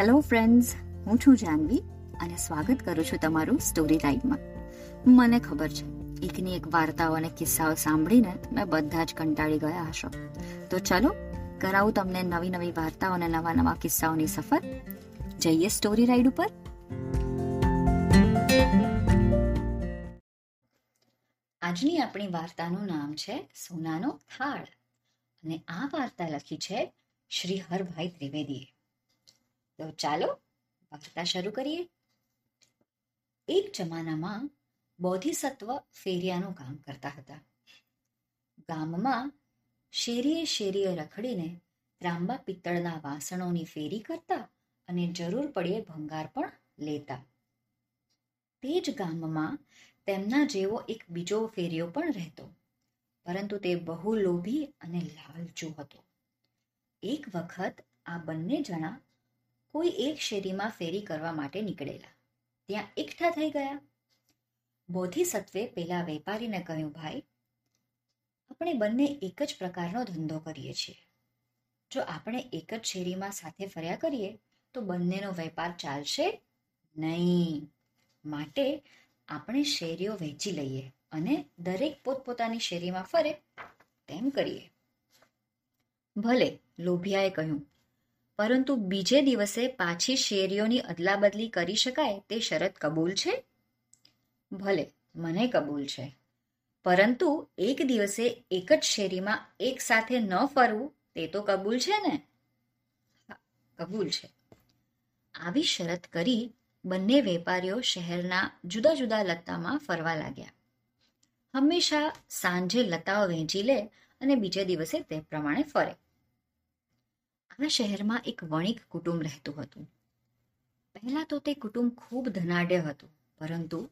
Hello friends હું છું જાનવી અને સ્વાગત કરું છું તમારું સ્ટોરી ટાઈમમાં મને ખબર છે એકની એક વાર્તાઓ અને કિસ્સાઓ સાંભળીને તમે બધા જ કંટાળી ગયા હશો. તો ચલો, કરાવું તમને નવી નવી વાર્તાઓ અને નવા નવા કિસ્સાઓની સફર. જઈએ સ્ટોરી રાઈડ ઉપર. આજની આપણી વાર્તાનું નામ છે સોનાનો થાળ. અને આ વાર્તા લખી છે શ્રી હરભાઈ ત્રિવેદીએ. તો ચાલો વાર્તા શરૂ કરીએ. એક જમાનામાં બોધિસત્વ ફેરિયાનું કામ કરતા હતા. ગામમાં શેરીએ શેરીએ રખડીને ત્રાંબા પિત્તળના વાસણોની ફેરી કરતા અને જરૂર પડ્યે ભંગાર પણ લેતા. તે જ ગામમાં તેમના જેવો એક બીજો ફેરિયો પણ રહેતો, પરંતુ તે બહુ લોભી અને લાલચુ હતો. એક વખત આ બંને જણા કોઈ એક શેરીમાં ફેરી કરવા માટે નીકળેલા. ત્યાં એકઠા થઈ ગયા. બોધિસત્વે પેલા વેપારીને કહ્યું, ભાઈ, આપણે બંને એક જ પ્રકારનો ધંધો કરીએ છીએ. જો આપણે એક જ શેરીમાં સાથે ફર્યા કરીએ, તો બંનેનો વેપાર ચાલશે નહીં. માટે આપણે શેરીઓ વહેંચી લઈએ અને દરેક પોતપોતાની શેરીમાં ફરે તેમ કરીએ. ભલે, લોભિયાએ કહ્યું પરંતુ બીજે દિવસે પાછી શેરીઓની અદલાબદલી કરી શકાય તે શરત કબૂલ છે? ભલે, મને કબૂલ છે. પરંતુ એક દિવસે એક જ શેરીમાં એક સાથે ન ફરવું, તે તો કબૂલ છે ને? કબૂલ છે. આવી શરત કરી બંને વેપારીઓ શહેરના જુદા જુદા લતામાં ફરવા લાગ્યા. હંમેશા સાંજે લતાઓ વહેંચી લે અને બીજે દિવસે તે પ્રમાણે ફરે. આ શહેરમાં એક વણિક કુટુંબ રહેતું હતું. પહેલા તો તે કુટુંબ ખૂબ ધનાઢ્ય હતું, પરંતુ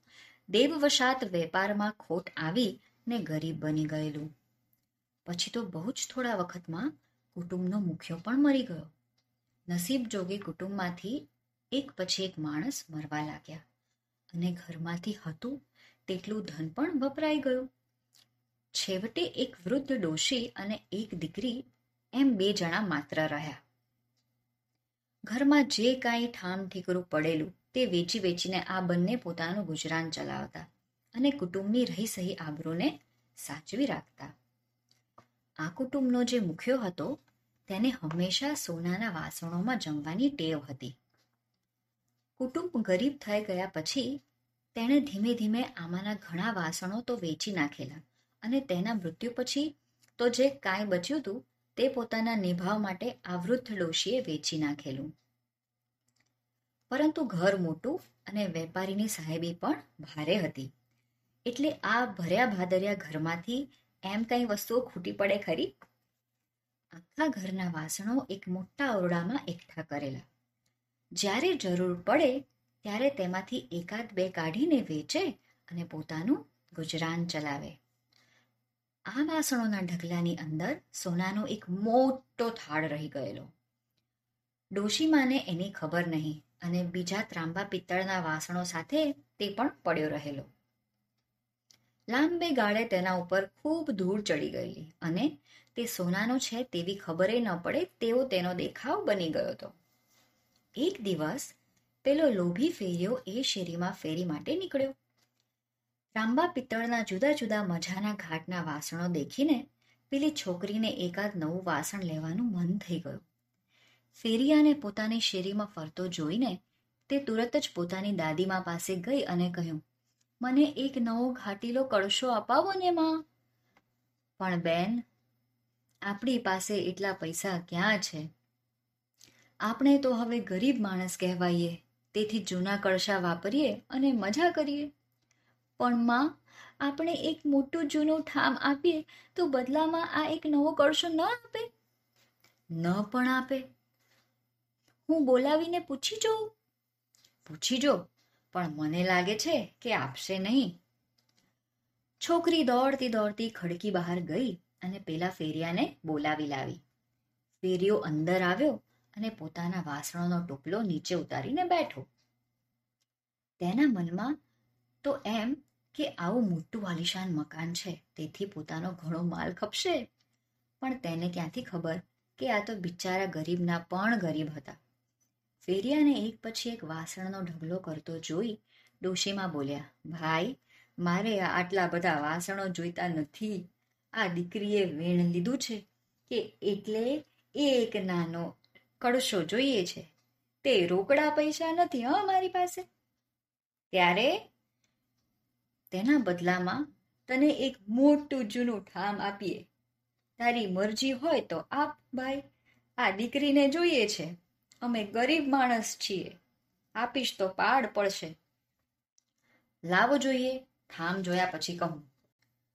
દેવવશાત વેપારમાં ખોટ આવી ને ગરીબ બની ગયેલું. પછી તો બહુ જ થોડા વખતમાં કુટુંબનો મુખ્યો પણ મરી ગયો. નસીબ જોગી કુટુંબમાંથી એક પછી એક માણસ મરવા લાગ્યા અને ઘરમાંથી હતું તેટલું ધન પણ વપરાઈ ગયું. છેવટે એક વૃદ્ધ ડોશી અને એક દીકરી એમ બે જણા માત્ર રહ્યા. ઘરમાં જે કાંઈ ઠામ ઠીકરું પડેલું તે વેચી વેચીને આ બંને પોતાનું ગુજરાન ચલાવતા અને કુટુંબની રહી સહી આબરૂને સાચવી રાખતા. આ કુટુંબનો જે મુખ્યો હતો તેને હંમેશા સોનાના વાસણોમાં જમવાની ટેવ હતી. કુટુંબ ગરીબ થઈ ગયા પછી તેણે ધીમે ધીમે આમાંના ઘણા વાસણો તો વેચી નાખેલા અને તેના મૃત્યુ પછી તો જે કાંઈ બચ્યું હતું તે પોતાના નિભાવ માટે આ ડોશીએ વેચી નાખેલું. પરંતુ ઘર મોટું અને વેપારીની સાહેબી પણ ભારે હતી. એટલે આ ભર્યા ભાદર્યા ઘરમાંથી એમ કઈ વસ્તુઓ ખૂટી પડે ખરી? આખા ઘરના વાસણો એક મોટા ઓરડામાં એકઠા કરેલા. જ્યારે જરૂર પડે ત્યારે તેમાંથી એકાદ બે કાઢીને વેચે અને પોતાનું ગુજરાન ચલાવે. આ વાસણોના ઢગલાની અંદર સોનાનો એક મોટો થાળ રહી ગયેલો. ડોશીમાને એની ખબર નહીં અને બીજા ત્રાંબા પિત્તળના વાસણો સાથે તે પણ પડ્યો રહેલો. લાંબે ગાળે તેના ઉપર ખૂબ ધૂળ ચડી ગયેલી અને તે સોનાનો છે તેવી ખબરે ન પડે તેવો તેનો દેખાવ બની ગયો હતો. એક દિવસ પેલો લોભી ફેર્યો એ શેરીમાં ફેરી માટે નીકળ્યો. રાંબા પિત્તળના જુદા જુદા મજાના ઘાટના વાસણો દેખીને પેલી છોકરીને એકાદ નવું વાસણ લેવાનું મન થઈ ગયું. ફેરિયાને પોતાની શેરીમાં ફરતો જોઈને તે તુરત જ પોતાની દાદીમા પાસે ગઈ અને કહ્યું, મને એક નવો ઘાટીલો કળશો અપાવો ને માં. પણ બેન, આપણી પાસે એટલા પૈસા ક્યાં છે? આપણે તો હવે ગરીબ માણસ કહેવાઈએ, તેથી જૂના કળશા વાપરીએ અને મજા કરીએ. પણ માં આપણે એક મોટું જૂનું ઠામ આપીએ તો બદલામાં આ એક નવો કળશો ન આપે? ન પણ આપે. હું બોલાવીને પૂછી જોઉં? પૂછી જો પણ મને લાગે છે કે આપશે નહીં. છોકરી દોડતી દોડતી ખડકી બહાર ગઈ અને પેલા ફેરિયાને બોલાવી લાવી. ફેરિયો અંદર આવ્યો અને પોતાના વાસણોનો ટોપલો નીચે ઉતારીને બેઠો. તેના મનમાં તો એમ કે આવું મોટું આલિશાન મકાન છે, તેથી પોતાનો ઘણો માલ ખપશે. પણ તેને ક્યાંથી ખબર કે આ તો બિચારા ગરીબના પણ ગરીબ હતા. ફેરિયાને એક પછી એક વાસણનો ઢગલો કરતો જોઈ ડોશીમાં બોલ્યા, ભાઈ, મારે આટલા બધા વાસણો જોઈતા નથી. આ દીકરીએ વેણ લીધું છે કે એટલે એક નાનો કળશો જોઈએ છે. તે રોકડા પૈસા નથી, હ, મારી પાસે? ત્યારે તેના બદલામાં તને એક મોટું જૂનું ઠામ આપીએ. તારી મરજી હોય તો આપ ભાઈ, આ દીકરીને જોઈએ છે. અમે ગરીબ માણસ છીએ. આપીશ તો પાડ પડશે. લાવો જોઈએ, ઠામ જોયા પછી કહું.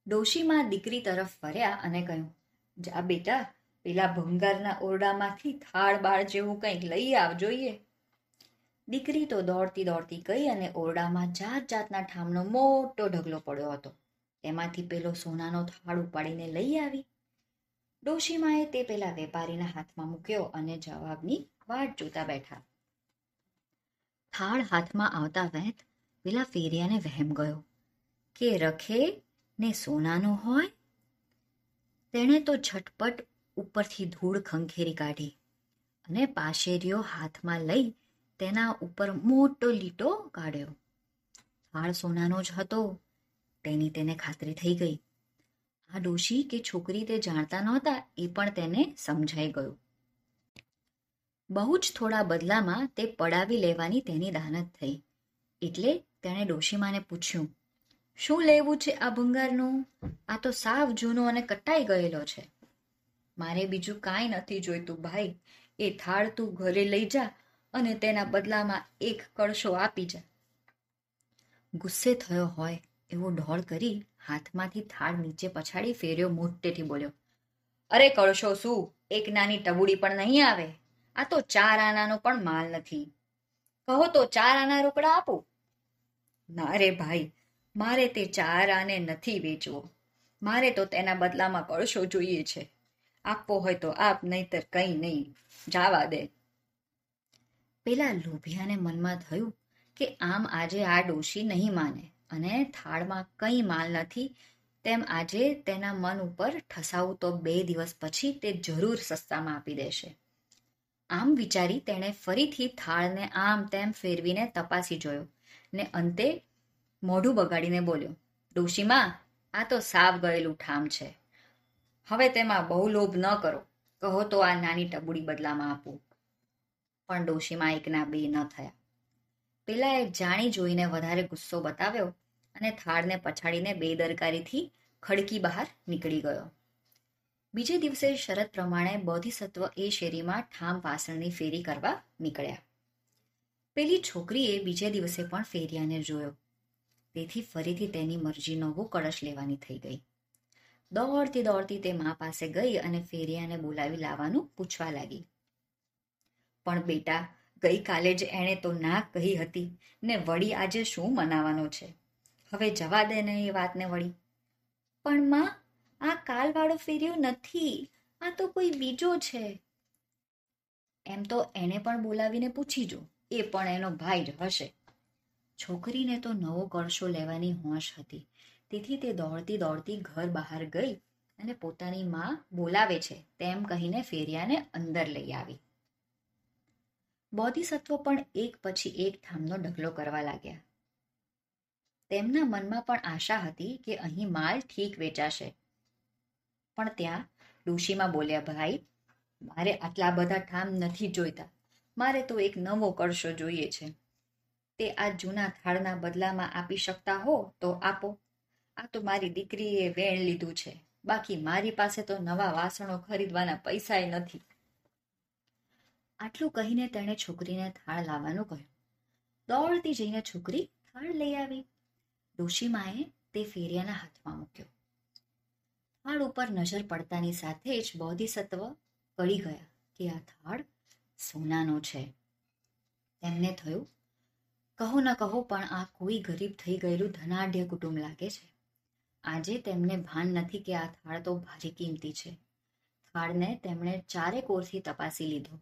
ડોશીમાં દીકરી તરફ ફર્યા અને કહ્યું, જા બેટા, પેલા ભંગારના ઓરડામાંથી થાળ બાળ જેવું કંઈક લઈ આવ જોઈએ દીકરી તો દોડતી દોડતી ગઈ અને ઓરડામાં જાત જાતના ઠામનો મોટો ઢગલો પડ્યો હતો. તેમાંથી પેલો સોનાનો થાળ ઉપાડીને લઈ આવી. ડોશીમાએ તે પેલા વેપારીના હાથમાં મૂક્યો અને જવાબની વાટ જોતા બેઠા. થાળ હાથમાં આવતા વેત પેલા ફેરિયાને વહેમ ગયો. કે રખે ને સોનાનો હોય? તેણે તો ઝટપટ ઉપરથી ધૂળ ખંખેરી કાઢી અને પાશેરીઓ હાથમાં લઈ તેના ઉપર મોટો લીટો કાઢ્યો. થાળ સોનાનો જ હતો. તેની તેને ખાતરી થઈ ગઈ. આ ડોશી કે છોકરી તે જાણતા નહોતા એ પણ તેને સમજાઈ ગયું. બહુ જ થોડા બદલામાં તે પડાવી લેવાની તેની દાનત થઈ. એટલે તેણે ડોશીમાને પૂછ્યું, શું લેવું છે આ ભંગારનું? આ તો સાવ જૂનો અને કટાઈ ગયેલો છે. મારે બીજું કાંઈ નથી જોઈતું, ભાઈ. એ થાળ તું ઘરે લઈ જા અને તેના બદલામાં એક કળશો આપી જા ગુસ્સે થયો હોય એવો ઢોળ કરી હાથમાંથી થાળ નીચે પછાડી ફેર્યો મોટેથી બોલ્યો, અરે કળશો શું? એક નાની ટબુડી પણ નહીં આવે? આ તો ચાર આનાનો પણ માલ નથી. કહો તો ચાર આના રોકડા આપો. ના રે ભાઈ, મારે તે ચાર આને નથી વેચવો. મારે તો તેના બદલામાં કળશો જોઈએ છે. આપવો હોય તો આપ નહીતર કંઈ નહીં. જાવા દે. પેલા લોભિયાને મનમાં થયું કે આમ આજે આ ડોશી નહીં માને અને થાળમાં કંઈ માલ નથી, તેમ આજે તેના મન ઉપર ઠસાવું તો બે દિવસ પછી તે જરૂર સસ્તામાં આપી દેશે. આમ વિચારી તેણે ફરીથી થાળને આમ તેમ ફેરવીને તપાસી જોયો ને અંતે મોઢું બગાડીને બોલ્યો ડોશીમાં આ તો સાવ ગયેલું ઠામ છે. હવે તેમાં બહુ લોભ ન કરો. કહો તો આ નાની ટબુડી બદલામાં આપું. પણ ડોશીમાં એકના બે ન થયા. પેલાએ જાણી જોઈને વધારે ગુસ્સો બતાવ્યો અને થાળને પછાડીને બેદરકારીથી ખડકી બહાર નીકળી ગયો. બીજે દિવસે શરત પ્રમાણે બોધિસત્વ એ શેરીમાં ઠામ વાસણની ફેરી કરવા નીકળ્યા. પેલી છોકરીએ બીજે દિવસે પણ ફેરિયાને જોયો. તેથી ફરીથી તેની મરજી નવો કળશ લેવાની થઈ ગઈ. દોડતી દોડતી તે મા પાસે ગઈ અને ફેરિયાને બોલાવી લાવવાનું પૂછવા લાગી. પણ બેટા, ગઈકાલે જ એણે તો ના કહી હતી, ને વળી આજે શું મનાવાનો છે? હવે જવા દે ને એ વાતને વળી. પણ માં, આ કાલવાળો ફેર્યો નથી, આ તો કોઈ બીજો છે. એમ તો એને પણ બોલાવીને પૂછી જો, એ પણ એનો ભાઈ જ હશે. છોકરીને તો નવો કરશો લેવાની હોશ હતી. તેથી તે દોડતી દોડતી ઘર બહાર ગઈ અને પોતાની માં બોલાવે છે, તેમ કહીને ફેરિયાને અંદર લઈ આવી. બોધિસત્વ પણ એક પછી એક ઠામનો ઢગલો કરવા લાગ્યા. તેમના મનમાં પણ આશા હતી કે અહીં માલ ઠીક વેચાશે. પણ ત્યાં ડોશીમાં બોલ્યા, ભાઈ, મારે આટલા બધા ઠામ નથી જોઈતા. મારે તો એક નવો કરશો જોઈએ છે. તે આ જૂના થાળના બદલામાં આપી શકતા હો તો આપો. આ તો મારી દીકરીએ વેણ લીધું છે. બાકી મારી પાસે તો નવા વાસણો ખરીદવાના પૈસાય નથી. આટલું કહીને તેણે છોકરીને થાળ લાવવાનું કહ્યું. દોડતી જઈને છોકરી થાળ લઈ આવી. ડોશીમાએ તે ફેરિયાના હાથમાં મૂક્યો. થાળ ઉપર નજર પડતાની સાથે જ બોધિસત્વ કળી ગયા કે આ થાળ સોનાનો છે. તેમને થયું, કહો ન કહો, પણ આ કોઈ ગરીબ થઈ ગયેલું ધનાઢ્ય કુટુંબ લાગે છે. આજે તેમને ભાન નથી કે આ થાળ તો ભારી કિંમતી છે. થાળને તેમણે ચારે કોરથી તપાસી લીધો.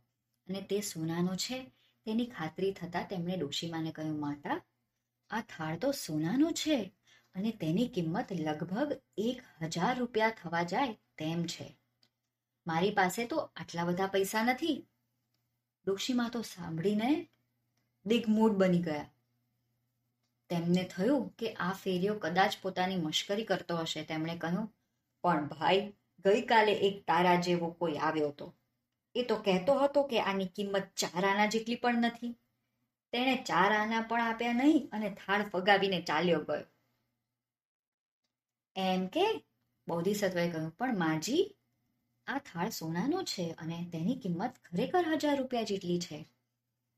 અને તે સોનાનો છે. તેની ખાતરી થતાં તેમણે ડોશીમાને કહ્યું, માતા, આ થાળ તો સોનાનો છે અને તેની કિંમત લગભગ એક હજાર રૂપિયા થવા જાય તેમ છે. મારી પાસે તો આટલા બધા પૈસા નથી. ડોશીમા તો સાંભળીને દિગ્મૂઢ બની ગયા. તેમને થયું કે આ ફેરિયો કદાચ પોતાની મશ્કરી કરતો હશે, તેમણે કહ્યું. પણ ભાઈ, ગઈકાલે એક તારા જેવો કોઈ આવ્યો હતો એ તો કહેતો હતો કે આની કિંમત ચાર આના જેટલી પણ નથી. તેણે ચાર આના પણ આપ્યા નહીં અને થાળ ફગાવીને ચાલ્યો ગયો. એમ કે, બોધિસત્વએ કહ્યું, પણ માજી, આ થાળ સોનાનો છે અને તેની કિંમત ખરેખર હજાર રૂપિયા જેટલી છે.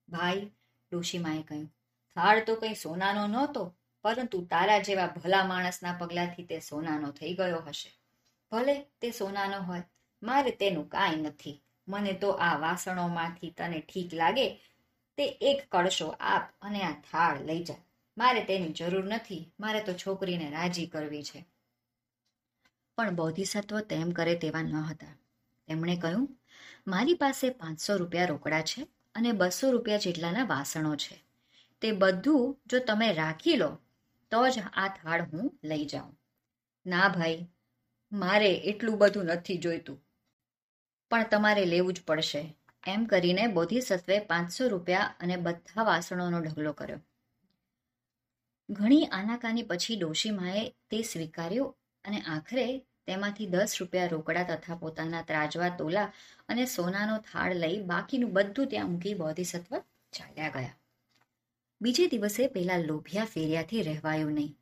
ભાઈ ડોશીમાએ કહ્યું, થાળ તો કંઈ સોનાનો નહોતો, પરંતુ તારા જેવા ભલા માણસના પગલાથી તે સોનાનો થઈ ગયો હશે. ભલે તે સોનાનો હોય, મારે તેનું કાંઈ નથી. મને તો આ વાસણોમાંથી તને ઠીક લાગે, તે એક કળશો આપ અને આ થાળ લઈ જા. મારે તેની જરૂર નથી, મારે તો છોકરીને રાજી કરવી છે. પણ બોધિસત્વ તેમ કરે તેવા ન હતા. તેમણે કહ્યું, મારી પાસે પાંચસો રૂપિયા રોકડા છે અને બસો રૂપિયા જેટલાના વાસણો છે. તે બધું જો તમે રાખી લો, તો જ આ થાળ હું લઈ જાઉં. ના ભાઈ, મારે એટલું બધું નથી જોઈતું. પણ તમારે લેવું જ પડશે. એમ કરીને બોધિસત્વે પાંચસો રૂપિયા અને બધા વાસણોનો ઢગલો કર્યો. ઘણી આનાકાની પછી ડોશીમાએ તે સ્વીકાર્યું અને આખરે તેમાંથી દસ રૂપિયા રોકડા તથા પોતાના ત્રાજવા તોલા અને સોનાનો થાળ લઈ બાકીનું બધું ત્યાં મૂકી બોધિસત્વ ચાલ્યા ગયા. બીજે દિવસે પેલા લોભિયા ફેરિયાથી રહેવાયું નહીં.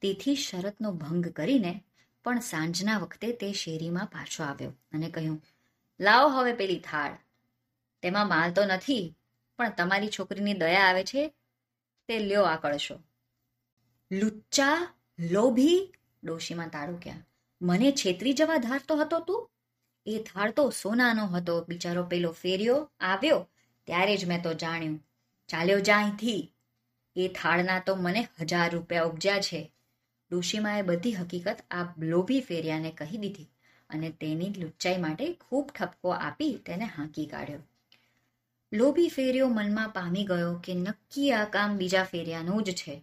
તેથી શરતનો ભંગ કરીને પણ સાંજના વખતે તે શેરીમાં પાછો આવ્યો અને કહ્યું લાવો હવે પેલી થાળ. તેમાં માલ તો નથી, પણ તમારી છોકરીની દયા આવે છે, તે લ્યો આ કળશો. લુચ્ચા, લોભી, ડોશીમાં તાળુક્યા મને છેતરી જવા ધારતો હતો તું? એ થાળ તો સોનાનો હતો, બિચારો પેલો ફેર્યો, આવ્યો, ત્યારે જ મેં તો જાણ્યું. ચાલ્યો જાયથી એ થાળના તો મને હજાર રૂપિયા ઉપજ્યા છે. ડોશીમાએ બધી હકીકત આ લોભી ફેરિયાને કહી દીધી. અને તેની લુચ્ચાઈ માટે ખૂબ ઠપકો આપી તેને હાંકી કાઢ્યો. લોભી ફેરિયો મનમાં પામી ગયો કે નક્કી આ કામ બીજા ફેરિયાનું જ છે.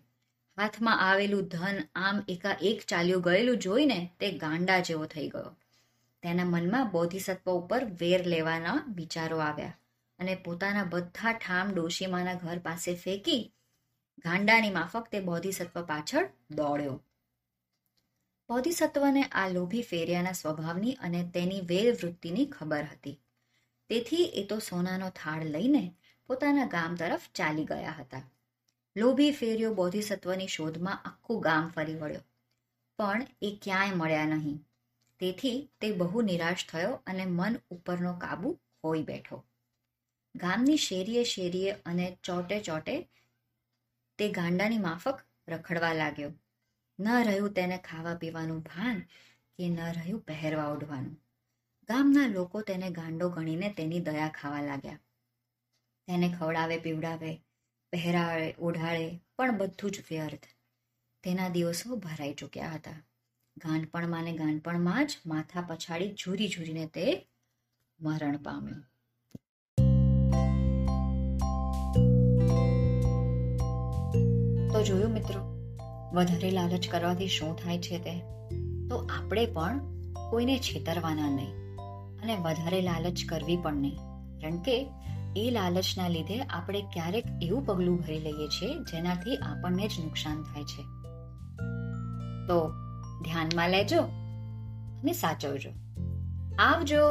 હાથમાં આવેલું ધન આમ એકાએક ચાલ્યું ગયેલું જોઈને તે ગાંડા જેવો થઈ ગયો. તેના મનમાં બોધિસત્વ ઉપર વેર લેવાના વિચારો આવ્યા અને પોતાના બધા ઠામ ડોશીમાના ઘર પાસે ફેંકી ગાંડાની માફક તે બોધિસત્વ પાછળ દોડ્યો. બોધિસત્વને આ લોભી ફેરિયાના સ્વભાવની અને તેની વેરવૃત્તિની ખબર હતી. તેથી એ તો સોનાનો થાળ લઈને પોતાના ગામ તરફ ચાલી ગયા હતા. લોભી ફેરિયો બોધિસત્વની શોધમાં આખું ગામ ફરી વળ્યો. પણ એ ક્યાંય મળ્યા નહીં. તેથી તે બહુ નિરાશ થયો અને મન ઉપરનો કાબુ હોઈ બેઠો. ગામની શેરીએ શેરીએ અને ચોટે ચોટે તે ગાંડાની માફક રખડવા લાગ્યો. ન રહ્યું તેને ખાવા પીવાનું ભાન કે ન રહ્યું પહેરવા ઓઢવાનું ગામના લોકો તેને ગાંડો ગણીને તેની દયા ખાવા લાગ્યા. તેને ખવડાવે, પીવડાવે, પહેરાવે, ઓઢાળે, પણ બધું જ વ્યર્થ. તેના દિવસો ભરાઈ ચૂક્યા હતા. ગાંડપણમાં ને ગાંડપણમાં જ માથા પછાડી ઝૂરી ઝૂરીને તે મરણ પામ્યું. તો જોયું મિત્રો વધારે લાલચ કરવાથી શું થાય છે તે? તો આપણે પણ કોઈને છેતરવાના નહીં અને વધારે લાલચ કરવી પણ નહીં. કારણ કે એ લાલચના લીધે આપણે ક્યારેક એવું પગલું ભરી લઈએ છીએ જેનાથી આપણને જ નુકસાન થાય છે. તો ધ્યાનમાં લેજો અને સાચવજો. આવજો!